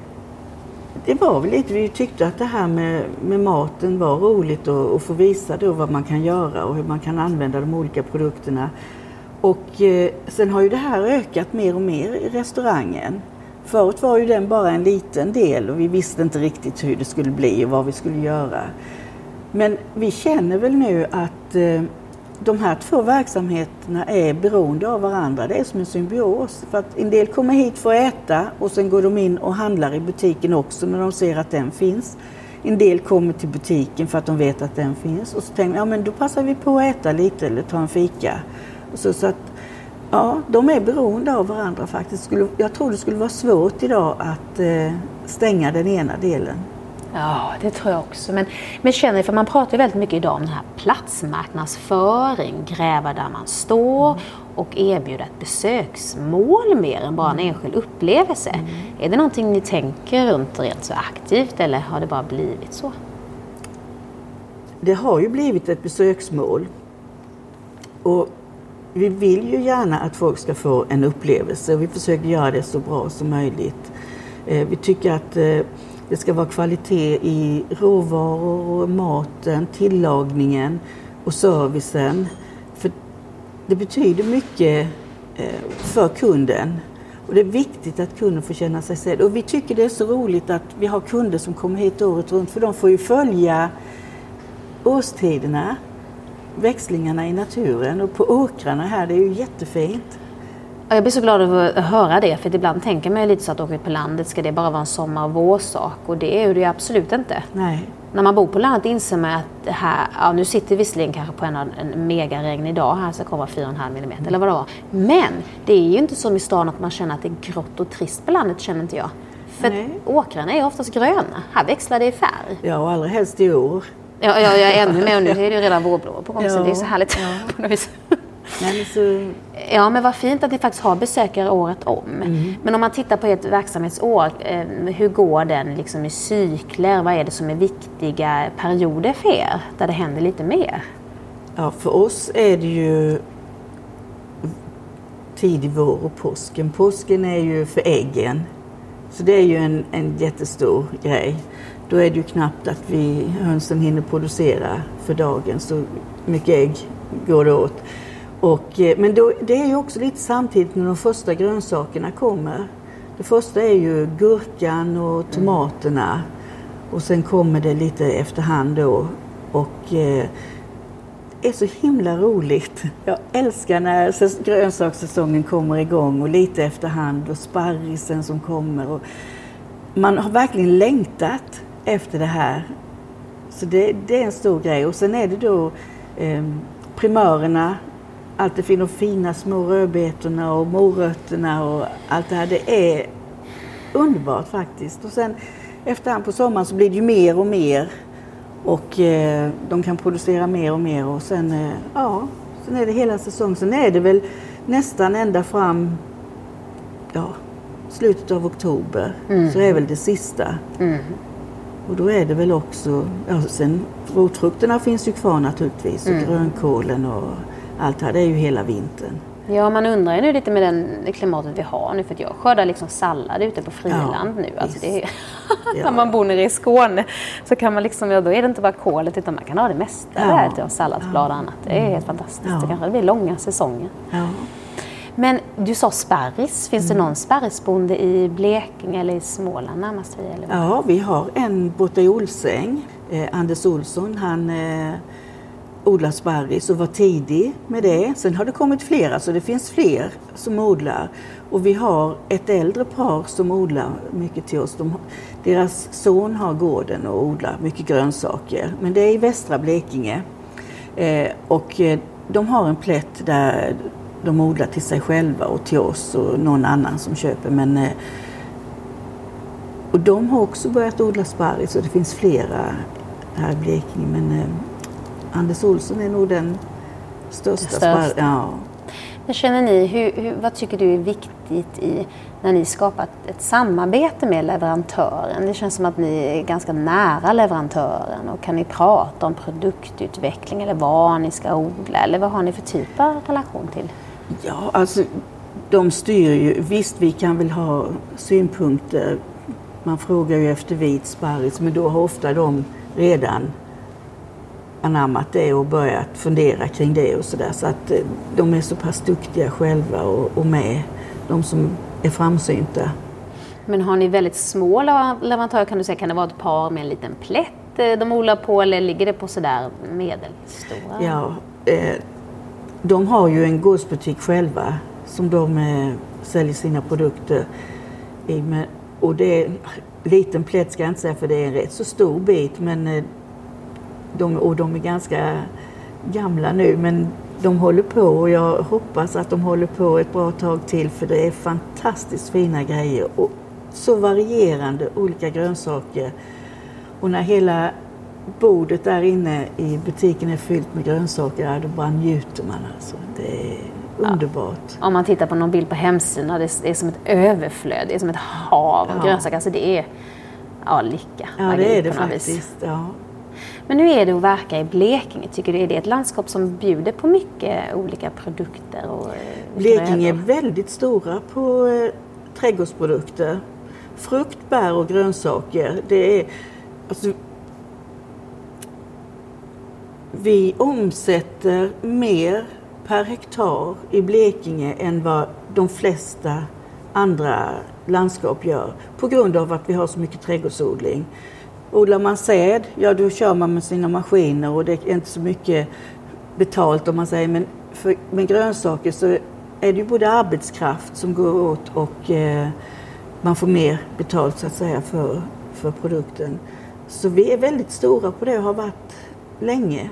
det var väl lite, vi tyckte att det här med, med maten var roligt och få visa då vad man kan göra och hur man kan använda de olika produkterna. Och eh, sen har ju det här ökat mer och mer i restaurangen. Förut var ju den bara en liten del och vi visste inte riktigt hur det skulle bli och vad vi skulle göra. Men vi känner väl nu att eh, de här två verksamheterna är beroende av varandra. Det är som en symbios. För att en del kommer hit för att äta och sen går de in och handlar i butiken också när de ser att den finns. En del kommer till butiken för att de vet att den finns och så tänker ja men då passar vi på att äta lite eller ta en fika. Så, så att, ja, de är beroende av varandra faktiskt. Jag tror det skulle vara svårt idag att eh, stänga den ena delen. Ja, det tror jag också. Men, men känner för man pratar ju väldigt mycket idag om den här platsmarknadsföring, gräva där man står och erbjuda ett besöksmål mer än bara en enskild upplevelse. Mm. Är det någonting ni tänker runt rent så aktivt eller har det bara blivit så? Det har ju blivit ett besöksmål. Och vi vill ju gärna att folk ska få en upplevelse och vi försöker göra det så bra som möjligt. Eh, vi tycker att eh, det ska vara kvalitet i råvaror, maten, tillagningen och servicen. För det betyder mycket eh, för kunden. Och det är viktigt att kunden får känna sig sedd. Och vi tycker det är så roligt att vi har kunder som kommer hit året runt för de får ju följa årstiderna, växlingarna i naturen och på åkrarna här, det är ju jättefint. Jag blir så glad över att höra det, för ibland tänker man ju lite så att åka ut på landet, ska det bara vara en sommar och vårsak? Och det är det ju absolut inte. Nej. När man bor på landet inser man att här, ja nu sitter vi visserligen kanske på en, en megaregn dag här, så kommer 4,5 mm mm. eller vad det var. Men det är ju inte som i stan att man känner att det är grått och trist på landet, känner inte jag. För Nej. åkrarna är oftast gröna. Här växlar det i färg. Ja, och allra helst i år. Ja, ja, ja ännu mer. Nu är det ju redan vårblå på gång, ja. så det är så härligt ja. på något vis. Men så... Ja, men vad fint att ni faktiskt har besökare året om. Mm. Men om man tittar på ert verksamhetsår, eh, hur går den liksom i cykler? Vad är det som är viktiga perioder för er, där det händer lite mer? Ja, för oss är det ju tidig vår och påsken. Påsken är ju för äggen. Så det är ju en, en jättestor grej. Då är det ju knappt att vi hönsen hinner producera för dagen, så mycket ägg går det åt. Och, eh, men då, det är ju också lite samtidigt när de första grönsakerna kommer. Det första är ju gurkan och tomaterna och sen kommer det lite efterhand då. Och eh, det är så himla roligt. Jag älskar när grönsakssäsongen kommer igång och lite efterhand och sparrisen som kommer. Och man har verkligen längtat efter det här. Så det, det är en stor grej. Och sen är det då eh, primörerna allt det de fina små rödbetorna och morötterna och allt det här. Det är underbart faktiskt. Och sen efterhand på sommaren så blir det ju mer och mer och eh, de kan producera mer och mer och sen, eh, ja, sen är det hela säsongen. Sen är det väl nästan ända fram, ja, slutet av oktober mm. så är väl det sista. Mm. Och då är det väl också, ja sen rotfrukterna finns ju kvar naturligtvis och mm. grönkålen och allt här. Det är ju hela vintern. Ja, man undrar ju nu lite med den klimatet vi har nu för att jag skördar liksom sallad ute på friland ja, nu. Alltså det är, när man bor nere i Skåne så kan man liksom, ja, då är det inte bara kolet utan man kan ha det mesta ja. där till salladsblad och annat. Det är helt fantastiskt. Ja. Det kanske blir långa säsonger. Ja. Men du sa sparris. Finns mm. det någon sparrisbonde i Blekinge eller i Småland närmast? Eller Ja, vi har en borta i Olsäng. Eh, Anders Olsson, han eh, odla sparris och var tidig med det. Sen har det kommit flera, så det finns fler som odlar. Och vi har ett äldre par som odlar mycket till oss. De, deras son har gården och odlar mycket grönsaker. Men det är i västra Blekinge. Eh, och eh, de har en plätt där de odlar till sig själva och till oss och någon annan som köper. Men, eh, och de har också börjat odla sparris och det finns flera här i Blekinge. Men, eh, Anders Olsson är nog den största. största. Ja. Men känner ni, hur, hur, vad tycker du är viktigt i när ni skapat ett samarbete med leverantören? Det känns som att ni är ganska nära leverantören och kan ni prata om produktutveckling eller vad ni ska odla eller vad har ni för typ av relation till? Ja, alltså de styr ju. Visst, vi kan väl ha synpunkter. Man frågar ju efter vit sparris, men då har ofta de redan anammat det och börjat fundera kring det och sådär. Så att eh, de är så pass duktiga själva och, och med, de som är framsynta. Men har ni väldigt små leverantörer kan du säga, kan det vara ett par med en liten plätt eh, de odlar på eller ligger det på sådär medelstora? Ja, eh, de har ju en gårdsbutik själva som de eh, säljer sina produkter i. Och det är en liten plätt ska jag inte säga för det är en rätt så stor bit men eh, de, och de är ganska gamla nu men de håller på och jag hoppas att de håller på ett bra tag till för det är fantastiskt fina grejer och så varierande olika grönsaker. Och när hela bordet där inne i butiken är fyllt med grönsaker, då bara njuter man alltså. Det är underbart. Ja. Om man tittar på någon bild på hemsidan, det är som ett överflöd, det är som ett hav av ja. grönsaker. Alltså det är ja, lycka. Ja, det är det faktiskt. Ja. Men hur är det att verka i Blekinge? Tycker du är det ett landskap som bjuder på mycket olika produkter? Och eh, Blekinge är väldigt stora på eh, trädgårdsprodukter. Frukt, bär och grönsaker. Det är, alltså, vi omsätter mer per hektar i Blekinge än vad de flesta andra landskap gör på grund av att vi har så mycket trädgårdsodling. Odlar man säd, ja då kör man med sina maskiner och det är inte så mycket betalt om man säger men för, med grönsaker så är det ju både arbetskraft som går åt och eh, man får mer betalt så att säga för, för produkten. Så vi är väldigt stora på det och har varit länge.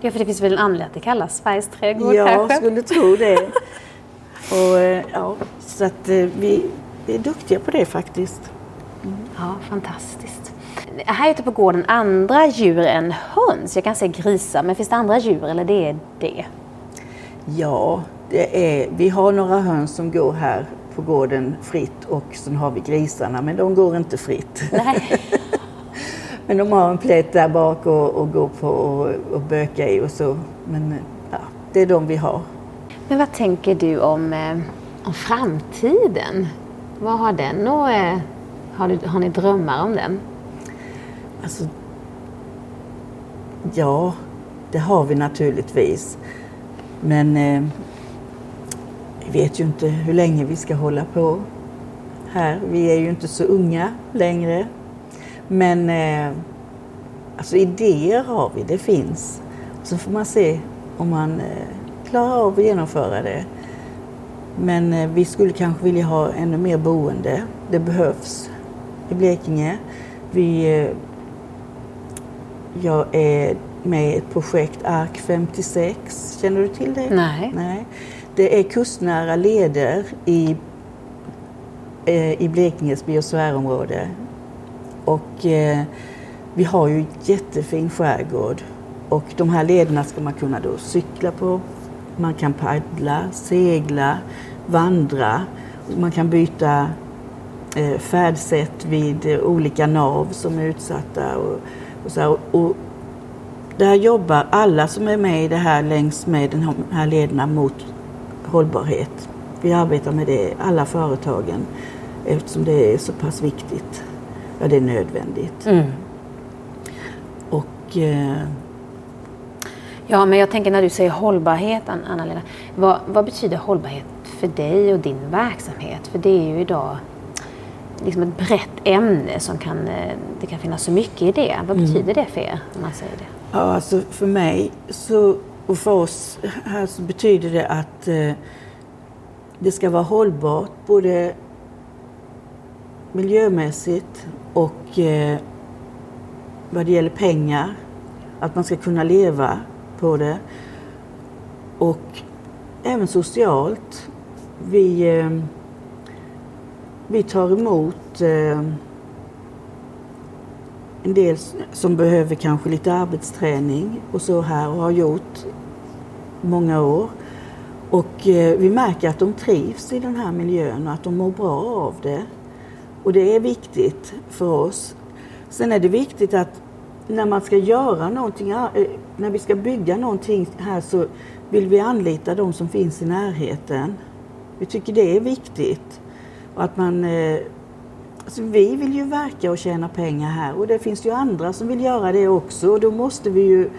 Ja, för det finns väl en anledning att det kallas Sveriges trädgård ja, kanske? Jag skulle tro det. och, eh, ja, så att eh, vi, vi är duktiga på det faktiskt. Mm. Ja, fantastiskt. Här ute på gården andra djur än höns? Jag kan säga grisar, men finns det andra djur eller det är det? Ja, det är, vi har några höns som går här på gården fritt och sen har vi grisarna, men de går inte fritt. Nej. men de har en plätt där bak och, och gå på och, och böka i och så. Men ja, det är de vi har. Men vad tänker du om, eh, om framtiden? Vad har den och eh, har, du, har ni drömmar om den? Alltså, ja, det har vi naturligtvis. Men eh, vi vet ju inte hur länge vi ska hålla på här. Vi är ju inte så unga längre. Men eh, alltså idéer har vi, det finns. Så får man se om man eh, klarar av att genomföra det. Men eh, vi skulle kanske vilja ha ännu mer boende. Det behövs i Blekinge. Vi, eh, jag är med i ett projekt ARK 56. Känner du till det? Nej. Nej. Det är kustnära leder i, eh, i Blekinges biosfärområde. Och eh, vi har ju jättefin skärgård. Och de här lederna ska man kunna då cykla på. Man kan paddla, segla, vandra. Man kan byta eh, färdsätt vid eh, olika nav som är utsatta. Och, och, så här, och där jobbar alla som är med i det här längs med de här lederna mot hållbarhet. Vi arbetar med det, alla företagen, eftersom det är så pass viktigt. Ja, det är nödvändigt. Mm. Och... Eh, ja, men jag tänker när du säger hållbarhet, Anna-Lena. Vad, vad betyder hållbarhet för dig och din verksamhet? För det är ju idag liksom ett brett ämne som kan, eh, det kan finnas så mycket i det. Vad mm. betyder det för er? Om man säger det? Ja, alltså för mig så, och för oss här så betyder det att eh, det ska vara hållbart både miljömässigt och eh, vad det gäller pengar. Att man ska kunna leva på det. Och även socialt. Vi, eh, vi tar emot eh, en del som behöver kanske lite arbetsträning och så här och har gjort många år. Och eh, vi märker att de trivs i den här miljön och att de mår bra av det. Och det är viktigt för oss. Sen är det viktigt att när man ska göra någonting, eh, när vi ska bygga någonting här så vill vi anlita de som finns i närheten. Vi tycker det är viktigt. Och att man, eh, alltså vi vill ju verka och tjäna pengar här och det finns ju andra som vill göra det också och då måste vi ju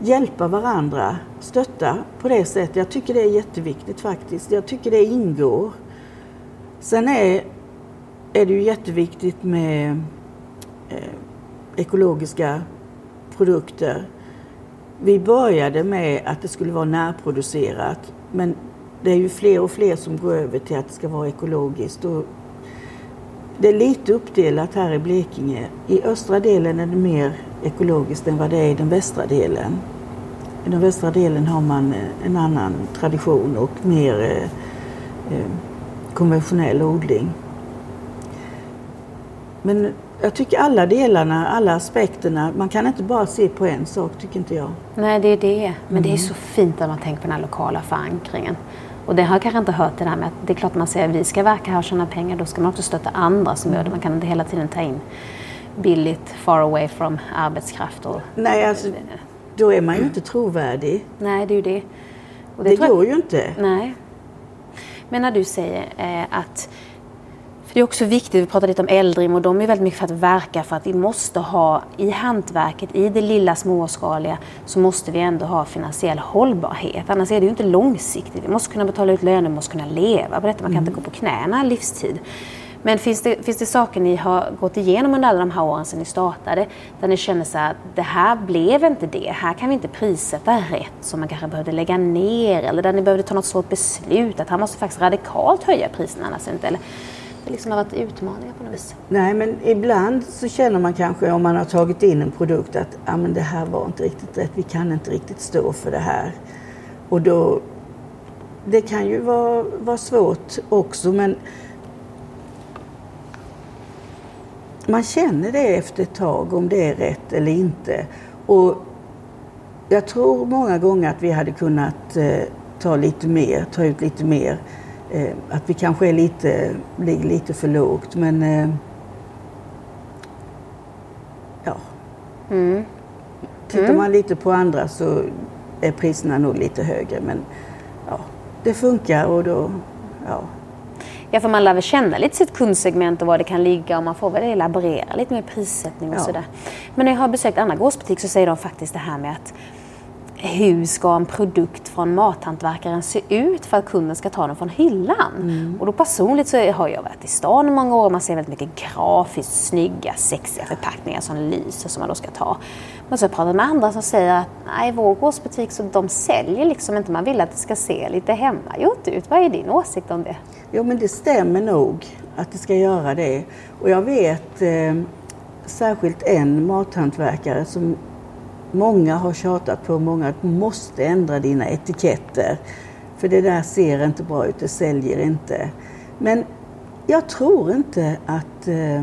hjälpa varandra, stötta på det sättet. Jag tycker det är jätteviktigt faktiskt. Jag tycker det ingår. Sen är, är det ju jätteviktigt med eh, ekologiska produkter. vi började med att det skulle vara närproducerat men det är ju fler och fler som går över till att det ska vara ekologiskt. Och det är lite uppdelat här i Blekinge. I östra delen är det mer ekologiskt än vad det är i den västra delen. I den västra delen har man eh, en annan tradition och mer eh, eh, konventionell odling. Men jag tycker alla delarna, alla aspekterna, man kan inte bara se på en sak tycker inte jag. Nej, det är det. Men mm. det är så fint att man tänker på den här lokala förankringen. Och det har jag kanske inte hört det där med att det är klart man säger att vi ska verka här och tjäna pengar, då ska man också stötta andra som gör det. Man kan inte hela tiden ta in billigt, far away from arbetskraft. Och, Nej, alltså, då är man ju inte trovärdig. Nej, det är ju det. Och det det går jag, ju inte. Nej. Men när du säger eh, att för det är också viktigt, vi pratade lite om Eldrim och de är väldigt mycket för att verka för att vi måste ha i hantverket, i det lilla småskaliga, så måste vi ändå ha finansiell hållbarhet. Annars är det ju inte långsiktigt. Vi måste kunna betala ut löner, vi måste kunna leva på detta. Man kan mm. inte gå på knäna livstid. Men finns det, finns det saker ni har gått igenom under alla de här åren sedan ni startade där ni känner så att det här blev inte det, här kan vi inte prissätta rätt som man kanske behövde lägga ner eller där ni behövde ta något svårt beslut att här måste faktiskt radikalt höja priserna annars inte. Eller, liksom har varit utmaningar på något vis? Nej, men ibland så känner man kanske om man har tagit in en produkt att ah, men det här var inte riktigt rätt, vi kan inte riktigt stå för det här. Och då, det kan ju vara, vara svårt också men man känner det efter ett tag om det är rätt eller inte. Och jag tror många gånger att vi hade kunnat eh, ta lite mer, ta ut lite mer. Eh, att vi kanske är lite, ligger lite för lågt men eh, ja. Mm. Tittar mm. man lite på andra så är priserna nog lite högre men ja, det funkar och då, ja. Ja, för man lär väl känna lite sitt kundsegment och var det kan ligga och man får väl elaborera lite med prissättning och ja. sådär. Men när jag har besökt andra gårdsbutiker så säger de faktiskt det här med att hur ska en produkt från mathantverkaren se ut för att kunden ska ta den från hyllan? Mm. Och då personligt så har jag varit i stan i många år och man ser väldigt mycket grafiskt snygga, sexiga förpackningar som lyser som man då ska ta. Men så har jag pratat med andra som säger att nej, vår gårdsbutik så de säljer liksom inte, man vill att det ska se lite hemmagjort ut. Vad är din åsikt om det? Jo men det stämmer nog att det ska göra det. Och jag vet eh, särskilt en mathantverkare som många har tjatat på, många att måste ändra dina etiketter. För det där ser inte bra ut, det säljer inte. Men jag tror inte att, eh,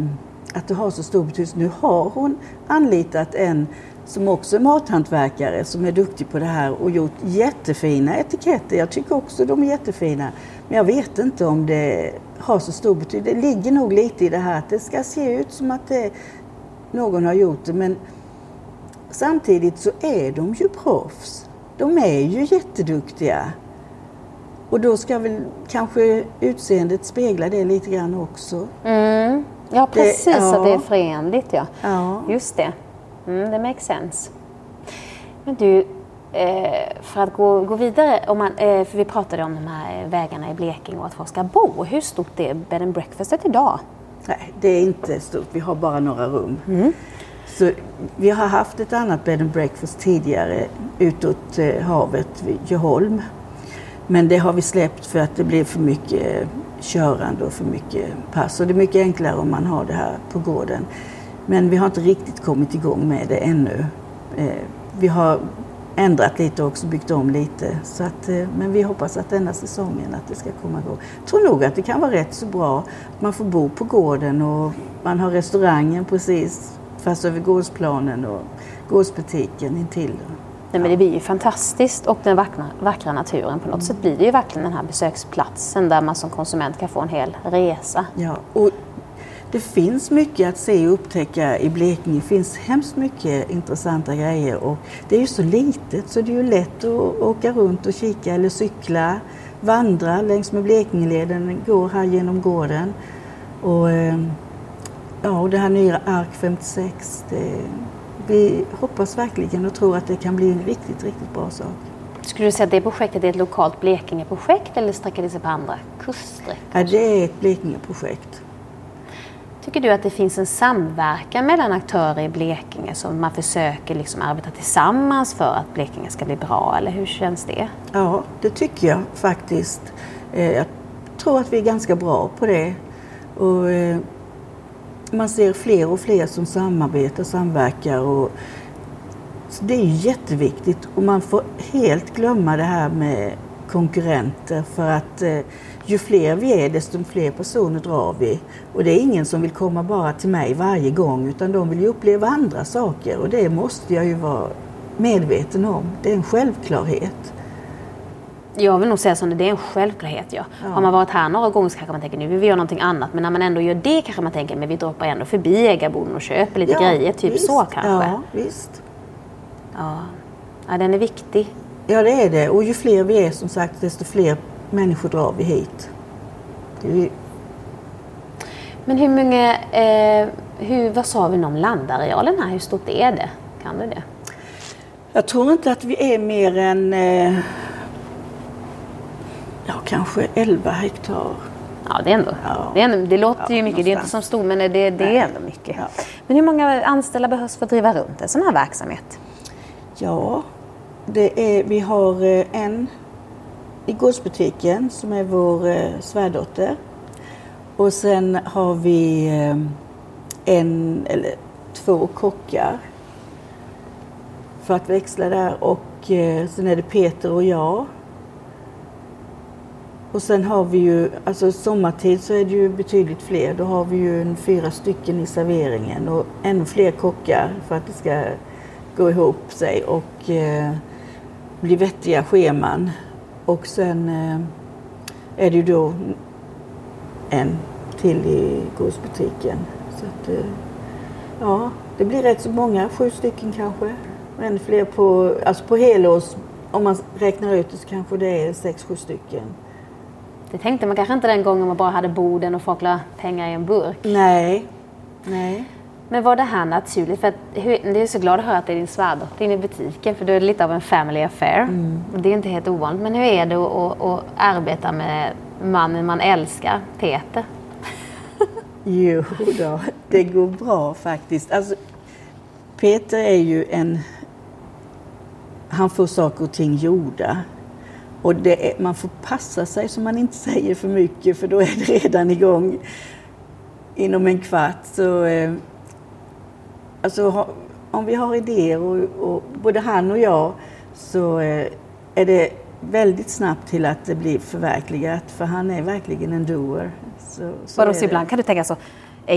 att det har så stor betydelse. Nu har hon anlitat en som också är mathantverkare som är duktig på det här och gjort jättefina etiketter. Jag tycker också de är jättefina. Men jag vet inte om det har så stor betydelse. Det ligger nog lite i det här att det ska se ut som att det, någon har gjort det. Men samtidigt så är de ju proffs. De är ju jätteduktiga. Och då ska väl kanske utseendet spegla det lite grann också. Mm. Ja precis, det, ja. att det är förenligt ja. ja. Just det. Mm, det makes sense. Men du, eh, för att gå, gå vidare, om man, eh, för vi pratade om de här vägarna i Blekinge och att folk ska bo. Hur stort är bed and breakfastet idag? Nej, det är inte stort. Vi har bara några rum. Mm. Så vi har haft ett annat bed and breakfast tidigare utåt eh, havet vid Djuholm. Men det har vi släppt för att det blir för mycket körande och för mycket pass. Och det är mycket enklare om man har det här på gården. Men vi har inte riktigt kommit igång med det ännu. Eh, vi har ändrat lite också, byggt om lite. Så att, eh, men vi hoppas att denna säsongen att det ska komma igång. Jag tror nog att det kan vara rätt så bra att man får bo på gården och man har restaurangen precis fast över gårdsplanen och gårdsbutiken intill. Nej, men det blir ju fantastiskt och den vackra, vackra naturen. På något mm. sätt blir det ju verkligen den här besöksplatsen där man som konsument kan få en hel resa. Ja, och det finns mycket att se och upptäcka i Blekinge. Det finns hemskt mycket intressanta grejer och det är ju så litet så det är ju lätt att åka runt och kika eller cykla, vandra längs med Blekingeleden, den går här genom gården. Och, eh, ja, och det här nya ARK 56, det, vi hoppas verkligen och tror att det kan bli en riktigt, riktigt bra sak. Skulle du säga att det projektet är ett lokalt Blekinge-projekt eller sträcker det sig på andra kuststräckor? Ja, det är ett Blekinge-projekt. Tycker du att det finns en samverkan mellan aktörer i Blekinge som man försöker liksom arbeta tillsammans för att Blekinge ska bli bra eller hur känns det? Ja, det tycker jag faktiskt. Eh, jag tror att vi är ganska bra på det. Och eh, man ser fler och fler som samarbetar och samverkar. Och så det är jätteviktigt och man får helt glömma det här med konkurrenter för att eh, ju fler vi är desto fler personer drar vi. Och det är ingen som vill komma bara till mig varje gång utan de vill ju uppleva andra saker och det måste jag ju vara medveten om. Det är en självklarhet. Jag vill nog säga som det, det är en självklarhet. Ja. ja. Har man varit här några gånger så kanske man tänker nu vill vi göra någonting annat. Men när man ändå gör det kanske man tänker men vi droppar ändå förbi ägarboden och köper lite ja, grejer. Typ visst. så kanske. Ja, visst. Ja. ja, den är viktig. Ja, det är det. Och ju fler vi är som sagt, desto fler människor drar vi hit. Är... Men hur många, eh, hur, vad sa vi om landarealen här? Hur stort är det? Kan du det? Jag tror inte att vi är mer än eh, ja, kanske 11 hektar. Ja, det är ändå. Ja. Det, är ändå, det låter ja, ju mycket. Någonstans. Det är inte som stor, men det, det är ändå mycket. Ja. Men hur många anställda behövs för att driva runt en sån här verksamhet? Ja, det är, vi har eh, en i gårdsbutiken som är vår eh, svärdotter. Och sen har vi eh, en eller två kockar för att växla där och sen är det Peter och jag. Och sen har vi ju, alltså sommartid så är det ju betydligt fler. Då har vi ju en fyra stycken i serveringen och ännu fler kockar för att det ska gå ihop sig och eh, bli vettiga scheman. Och sen eh, är det ju då en till i godisbutiken. Så att, eh, ja, det blir rätt så många, sju stycken kanske. Och ännu fler på, alltså på helårs, om man räknar ut det så kanske det är sex, sju stycken. Det tänkte man kanske inte den gången man bara hade borden och folk la pengar i en burk. Nej. Nej. Men var det här naturligt? För att, hur, det är så glad att höra att det är din svärdotter inne i butiken för då är det lite av en family affair. Mm. Och det är inte helt ovanligt. Men hur är det att, att, att arbeta med mannen man älskar, Peter? jo då, det går bra faktiskt. Alltså, Peter är ju en... Han får saker och ting gjorda. Och är, man får passa sig så man inte säger för mycket för då är det redan igång inom en kvart. Så, eh, alltså, om vi har idéer, och, och, både han och jag, så eh, är det väldigt snabbt till att det blir förverkligat. För han är verkligen en doer. Så, så så ibland kan du tänka så,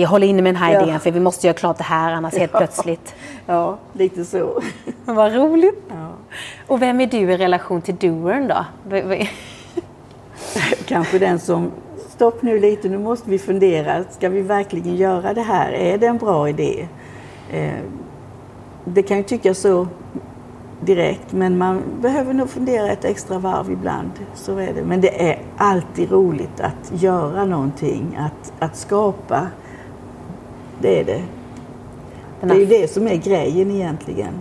jag håller inne med den här ja. idén för vi måste göra klart det här annars helt plötsligt. Ja, lite så. Vad roligt. Ja. Och vem är du i relation till doern då? Kanske den som, stopp nu lite, nu måste vi fundera. Ska vi verkligen göra det här? Är det en bra idé? Eh, det kan ju tyckas så direkt men man behöver nog fundera ett extra varv ibland. Så är det. Men det är alltid roligt att göra någonting, att, att skapa. Det är det. Det är ju det som är grejen egentligen.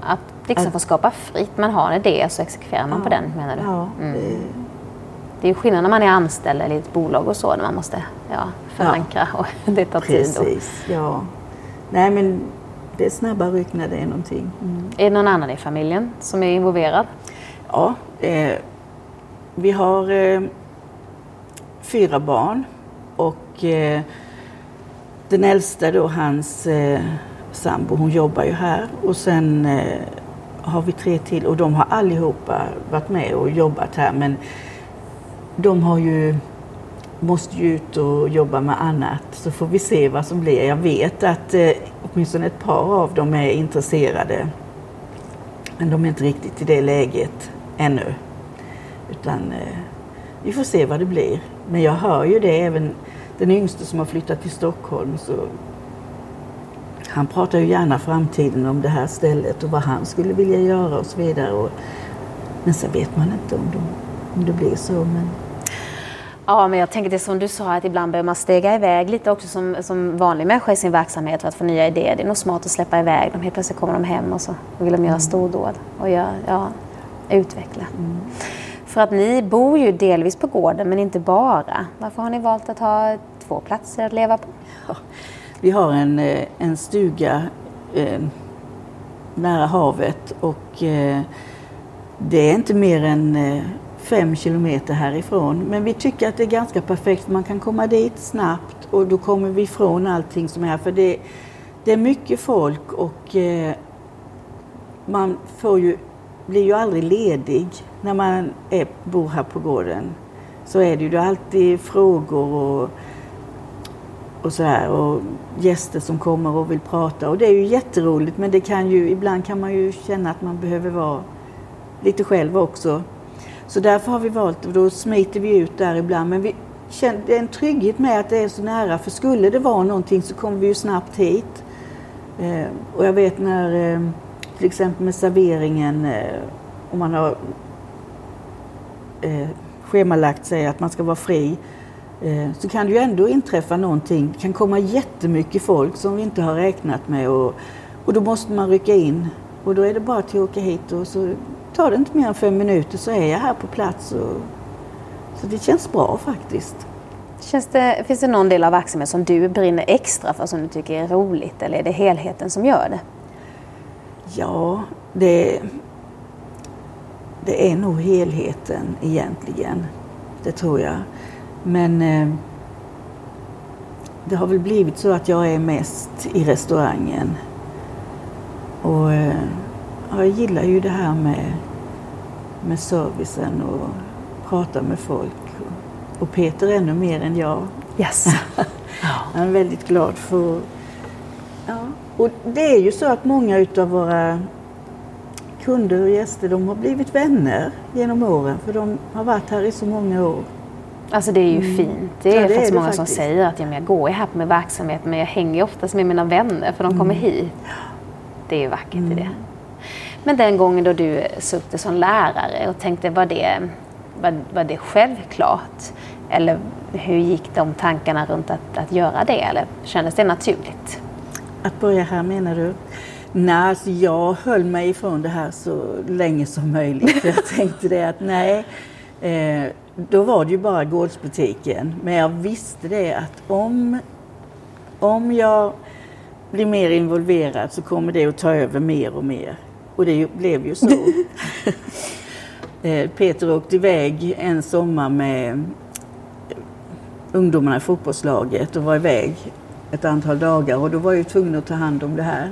Att liksom få skapa fritt. Man har en idé så exekverar man ja, på den menar du? Ja, mm. det... det är skillnad när man är anställd eller i ett bolag och så när man måste ja, förankra ja. och det tar Precis, tid. Precis, ja. Nej men det är snabba ryck när det är någonting. Mm. Är det någon annan i familjen som är involverad? Ja, eh, vi har eh, fyra barn och eh, den äldsta då, hans eh, sambo, hon jobbar ju här och sen eh, har vi tre till och de har allihopa varit med och jobbat här men de har ju måste ju ut och jobba med annat så får vi se vad som blir. Jag vet att eh, åtminstone ett par av dem är intresserade. Men de är inte riktigt i det läget ännu. Utan eh, vi får se vad det blir. Men jag hör ju det även den yngste som har flyttat till Stockholm så han pratar ju gärna framtiden om det här stället och vad han skulle vilja göra och så vidare. Och, men sen vet man inte om, de, om det blir så. Men... Ja, men jag tänker det som du sa att ibland behöver man stega iväg lite också som, som vanlig människa i sin verksamhet för att få nya idéer. Det är nog smart att släppa iväg dem. Helt plötsligt kommer de hem och så vill de göra mm. stordåd och göra, ja, utveckla. Mm. För att ni bor ju delvis på gården men inte bara. Varför har ni valt att ha två platser att leva på? Ja, vi har en, eh, en stuga eh, nära havet och eh, det är inte mer än eh, fem kilometer härifrån. Men vi tycker att det är ganska perfekt. Man kan komma dit snabbt och då kommer vi ifrån allting som är här. För det, det är mycket folk och eh, man får ju, blir ju aldrig ledig när man är, bor här på gården. Så är det ju. Alltid frågor och, och så här och gäster som kommer och vill prata. Och det är ju jätteroligt men det kan ju, ibland kan man ju känna att man behöver vara lite själv också. Så därför har vi valt, och då smiter vi ut där ibland. Men vi känner, det är en trygghet med att det är så nära för skulle det vara någonting så kommer vi ju snabbt hit. Eh, och jag vet när eh, till exempel med serveringen, eh, om man har eh, schemalagt sig att man ska vara fri, eh, så kan det ju ändå inträffa någonting. Det kan komma jättemycket folk som vi inte har räknat med och, och då måste man rycka in. Och då är det bara till att åka hit och så tar det inte mer än fem minuter så är jag här på plats. Och, så det känns bra faktiskt. Känns det, finns det någon del av verksamheten som du brinner extra för, som du tycker är roligt eller är det helheten som gör det? Ja, det, det är nog helheten egentligen. Det tror jag. Men eh, det har väl blivit så att jag är mest i restaurangen. Och eh, jag gillar ju det här med, med servicen och prata med folk. Och Peter ännu mer än jag. Yes. jag är väldigt glad för... Ja. Och det är ju så att många utav våra kunder och gäster de har blivit vänner genom åren för de har varit här i så många år. Alltså det är ju mm. fint. Det är, ja, det faktiskt är många faktiskt. som säger att ja, jag går här på min verksamhet men jag hänger oftast med mina vänner för de mm. kommer hit. Det är ju vackert mm. i det. Men den gången då du suttit som lärare och tänkte, var det, var, var det självklart? Eller hur gick de tankarna runt att, att göra det? Eller kändes det naturligt? Att börja här menar du? Nej, alltså jag höll mig ifrån det här så länge som möjligt. Jag tänkte det att nej, eh, då var det ju bara gårdsbutiken. Men jag visste det att om, om jag blir mer involverad så kommer det att ta över mer och mer. Och det blev ju så. Eh, Peter åkte iväg en sommar med ungdomarna i fotbollslaget och var iväg ett antal dagar och då var jag tvungen att ta hand om det här.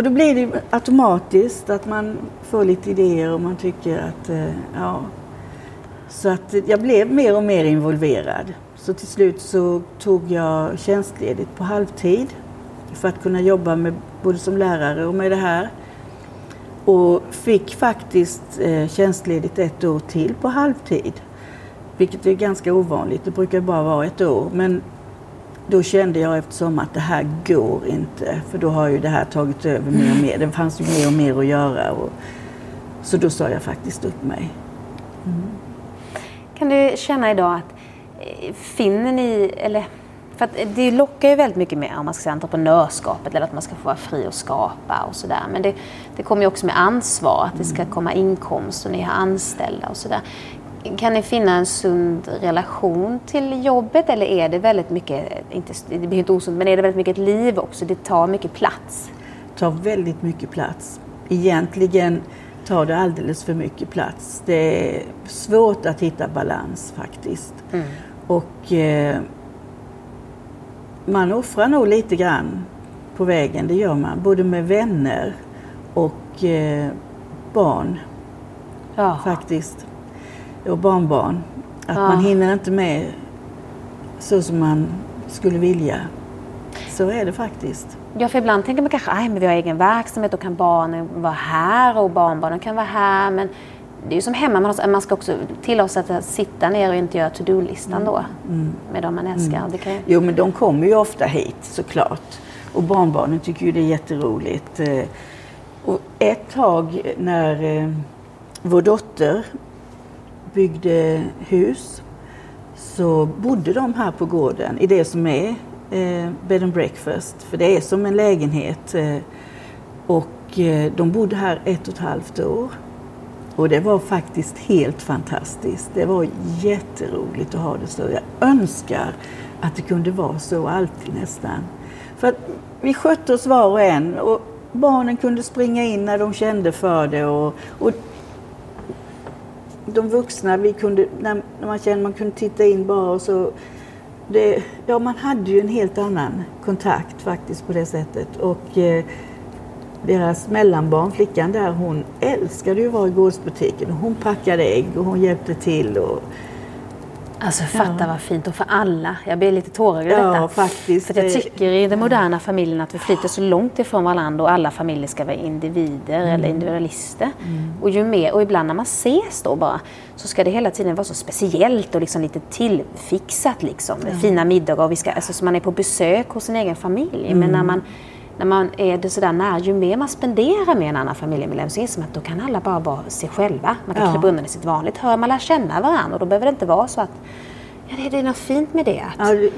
Och då blir det automatiskt att man får lite idéer och man tycker att, eh, ja. Så att jag blev mer och mer involverad. Så till slut så tog jag tjänstledigt på halvtid för att kunna jobba med, både som lärare och med det här. Och fick faktiskt eh, tjänstledigt ett år till på halvtid. Vilket är ganska ovanligt, det brukar bara vara ett år. Men då kände jag eftersom att det här går inte, för då har ju det här tagit över mer och mer. Det fanns ju mer och mer att göra. Och, så då sa jag faktiskt upp mig. Mm. Kan du känna idag att eh, finner ni, eller för att det lockar ju väldigt mycket med om man ska säga entreprenörskapet eller att man ska få vara fri och skapa och sådär. Men det, det kommer ju också med ansvar, att det ska komma inkomst och ni har anställda och sådär. Kan ni finna en sund relation till jobbet eller är det väldigt mycket, inte, det blir inte osunt, men är det väldigt mycket ett liv också? Det tar mycket plats? Det tar väldigt mycket plats. Egentligen tar det alldeles för mycket plats. Det är svårt att hitta balans faktiskt. Mm. Och eh, man offrar nog lite grann på vägen, det gör man. Både med vänner och eh, barn. Ja. Faktiskt. Och barnbarn. Att ja. man hinner inte med så som man skulle vilja. Så är det faktiskt. Ja, för ibland tänker man kanske att vi har egen verksamhet, då kan barnen vara här och barnbarnen kan vara här. Men det är ju som hemma, man, man ska också tillåta sig att sitta ner och inte göra to-do-listan då. Mm. Med de man älskar. Mm. Kan... Jo, men de kommer ju ofta hit såklart. Och barnbarnen tycker ju det är jätteroligt. Eh, och ett tag när eh, vår dotter byggde hus så bodde de här på gården i det som är eh, bed and breakfast. För det är som en lägenhet. Eh, och eh, de bodde här ett och ett halvt år. Och det var faktiskt helt fantastiskt. Det var jätteroligt att ha det så. Jag önskar att det kunde vara så alltid nästan. För att vi skötte oss var och en och barnen kunde springa in när de kände för det. Och, och de vuxna, vi kunde, när man kände man kunde titta in bara och så. Det, ja, man hade ju en helt annan kontakt faktiskt på det sättet. Och eh, deras mellanbarn, flickan där, hon älskade ju att vara i gårdsbutiken. Hon packade ägg och hon hjälpte till. Och, Alltså fatta ja. vad fint och för alla. Jag blir lite tårögd ja, detta. Faktiskt. För jag tycker i den moderna familjen att vi flyter så långt ifrån varandra och alla familjer ska vara individer mm. eller individualister. Mm. Och ju mer, och ibland när man ses då bara så ska det hela tiden vara så speciellt och liksom lite tillfixat liksom. Med ja. fina middagar och vi ska, alltså så man är på besök hos sin egen familj. Mm. Men när man när man är det sådär nära, ju mer man spenderar med en annan familjemedlem så inser man att då kan alla bara vara sig själva. Man kan ja. krypa undan i sitt vanligt hör, man lär känna varandra och då behöver det inte vara så att ja, det, det är något fint med det. Att, ja, det,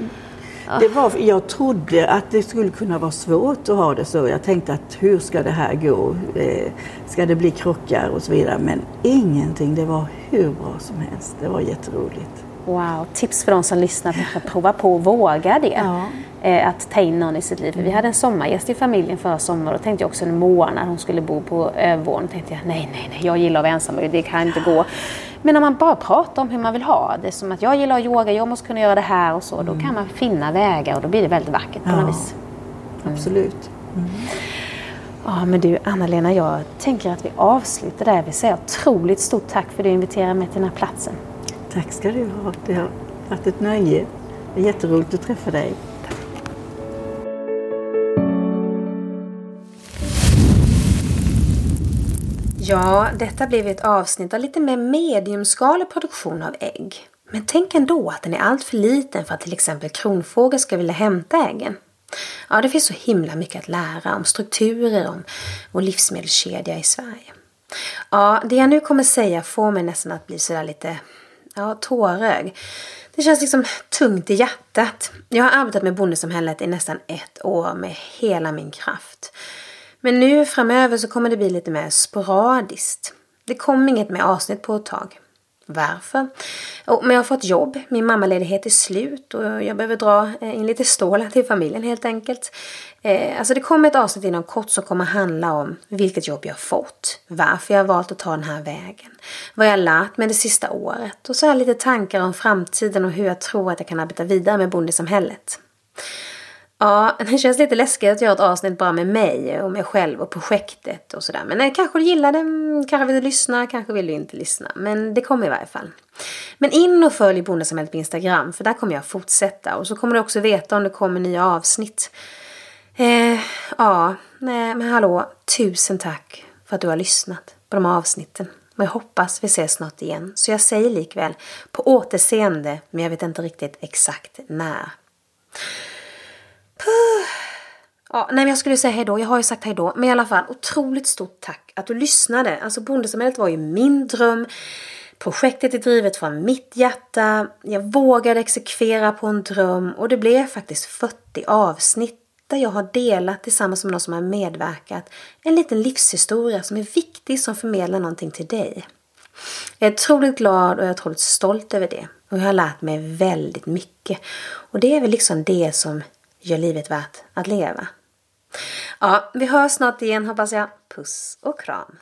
det var, jag trodde att det skulle kunna vara svårt att ha det så. Jag tänkte att hur ska det här gå? Eh, ska det bli krockar och så vidare? Men ingenting, det var hur bra som helst. Det var jätteroligt. Wow, tips för de som lyssnar, att prova på och våga det. Ja. Eh, att ta in någon i sitt liv. För vi hade en sommargäst i familjen förra sommaren och tänkte jag också en månad hon skulle bo på övervåningen. tänkte jag nej, nej, nej, jag gillar att vara ensam, det kan inte gå. Men när man bara pratar om hur man vill ha det, som att jag gillar att yoga, jag måste kunna göra det här och så, mm. då kan man finna vägar och då blir det väldigt vackert på ja. något vis. Mm. Absolut. Mm. Ja, men du Anna-Lena, jag tänker att vi avslutar där. Vi säger otroligt stort tack för att du inviterade mig till den här platsen. Tack ska du ha. Det har varit ett nöje. Det är jätteroligt att träffa dig. Ja, detta blev ett avsnitt av lite mer mediumskalig produktion av ägg. Men tänk ändå att den är allt för liten för att till exempel kronfågel ska vilja hämta äggen. Ja, det finns så himla mycket att lära om strukturer, om vår livsmedelskedja i Sverige. Ja, det jag nu kommer säga får mig nästan att bli sådär lite ja, tårögd. Det känns liksom tungt i hjärtat. Jag har arbetat med bondesamhället i nästan ett år med hela min kraft. Men nu framöver så kommer det bli lite mer sporadiskt. Det kommer inget mer avsnitt på ett tag. Varför? Oh, men jag har fått jobb, min mammaledighet är slut och jag behöver dra eh, in lite stålar till familjen helt enkelt. Eh, alltså det kommer ett avsnitt inom kort som kommer handla om vilket jobb jag har fått, varför jag har valt att ta den här vägen, vad jag har lärt mig det sista året och så här lite tankar om framtiden och hur jag tror att jag kan arbeta vidare med bondesamhället. Ja, det känns lite läskigt att göra ett avsnitt bara med mig och mig själv och projektet och sådär. Men kanske du gillar det, kanske vill du lyssna, kanske vill du inte lyssna. Men det kommer i varje fall. Men in och följ Bondesamhället på Instagram för där kommer jag fortsätta. Och så kommer du också veta om det kommer nya avsnitt. Eh, ja, nej, men hallå, tusen tack för att du har lyssnat på de här avsnitten. Och jag hoppas vi ses snart igen. Så jag säger likväl på återseende, men jag vet inte riktigt exakt när. Ja, nej men jag skulle säga hejdå, jag har ju sagt hejdå. Men i alla fall, otroligt stort tack att du lyssnade. Alltså bondesamhället var ju min dröm. Projektet är drivet från mitt hjärta. Jag vågade exekvera på en dröm och det blev faktiskt 40 avsnitt där jag har delat tillsammans med någon som har medverkat en liten livshistoria som är viktig som förmedlar någonting till dig. Jag är otroligt glad och jag är otroligt stolt över det. Och jag har lärt mig väldigt mycket. Och det är väl liksom det som gör livet värt att leva. Ja, vi hörs snart igen hoppas jag. Puss och kram.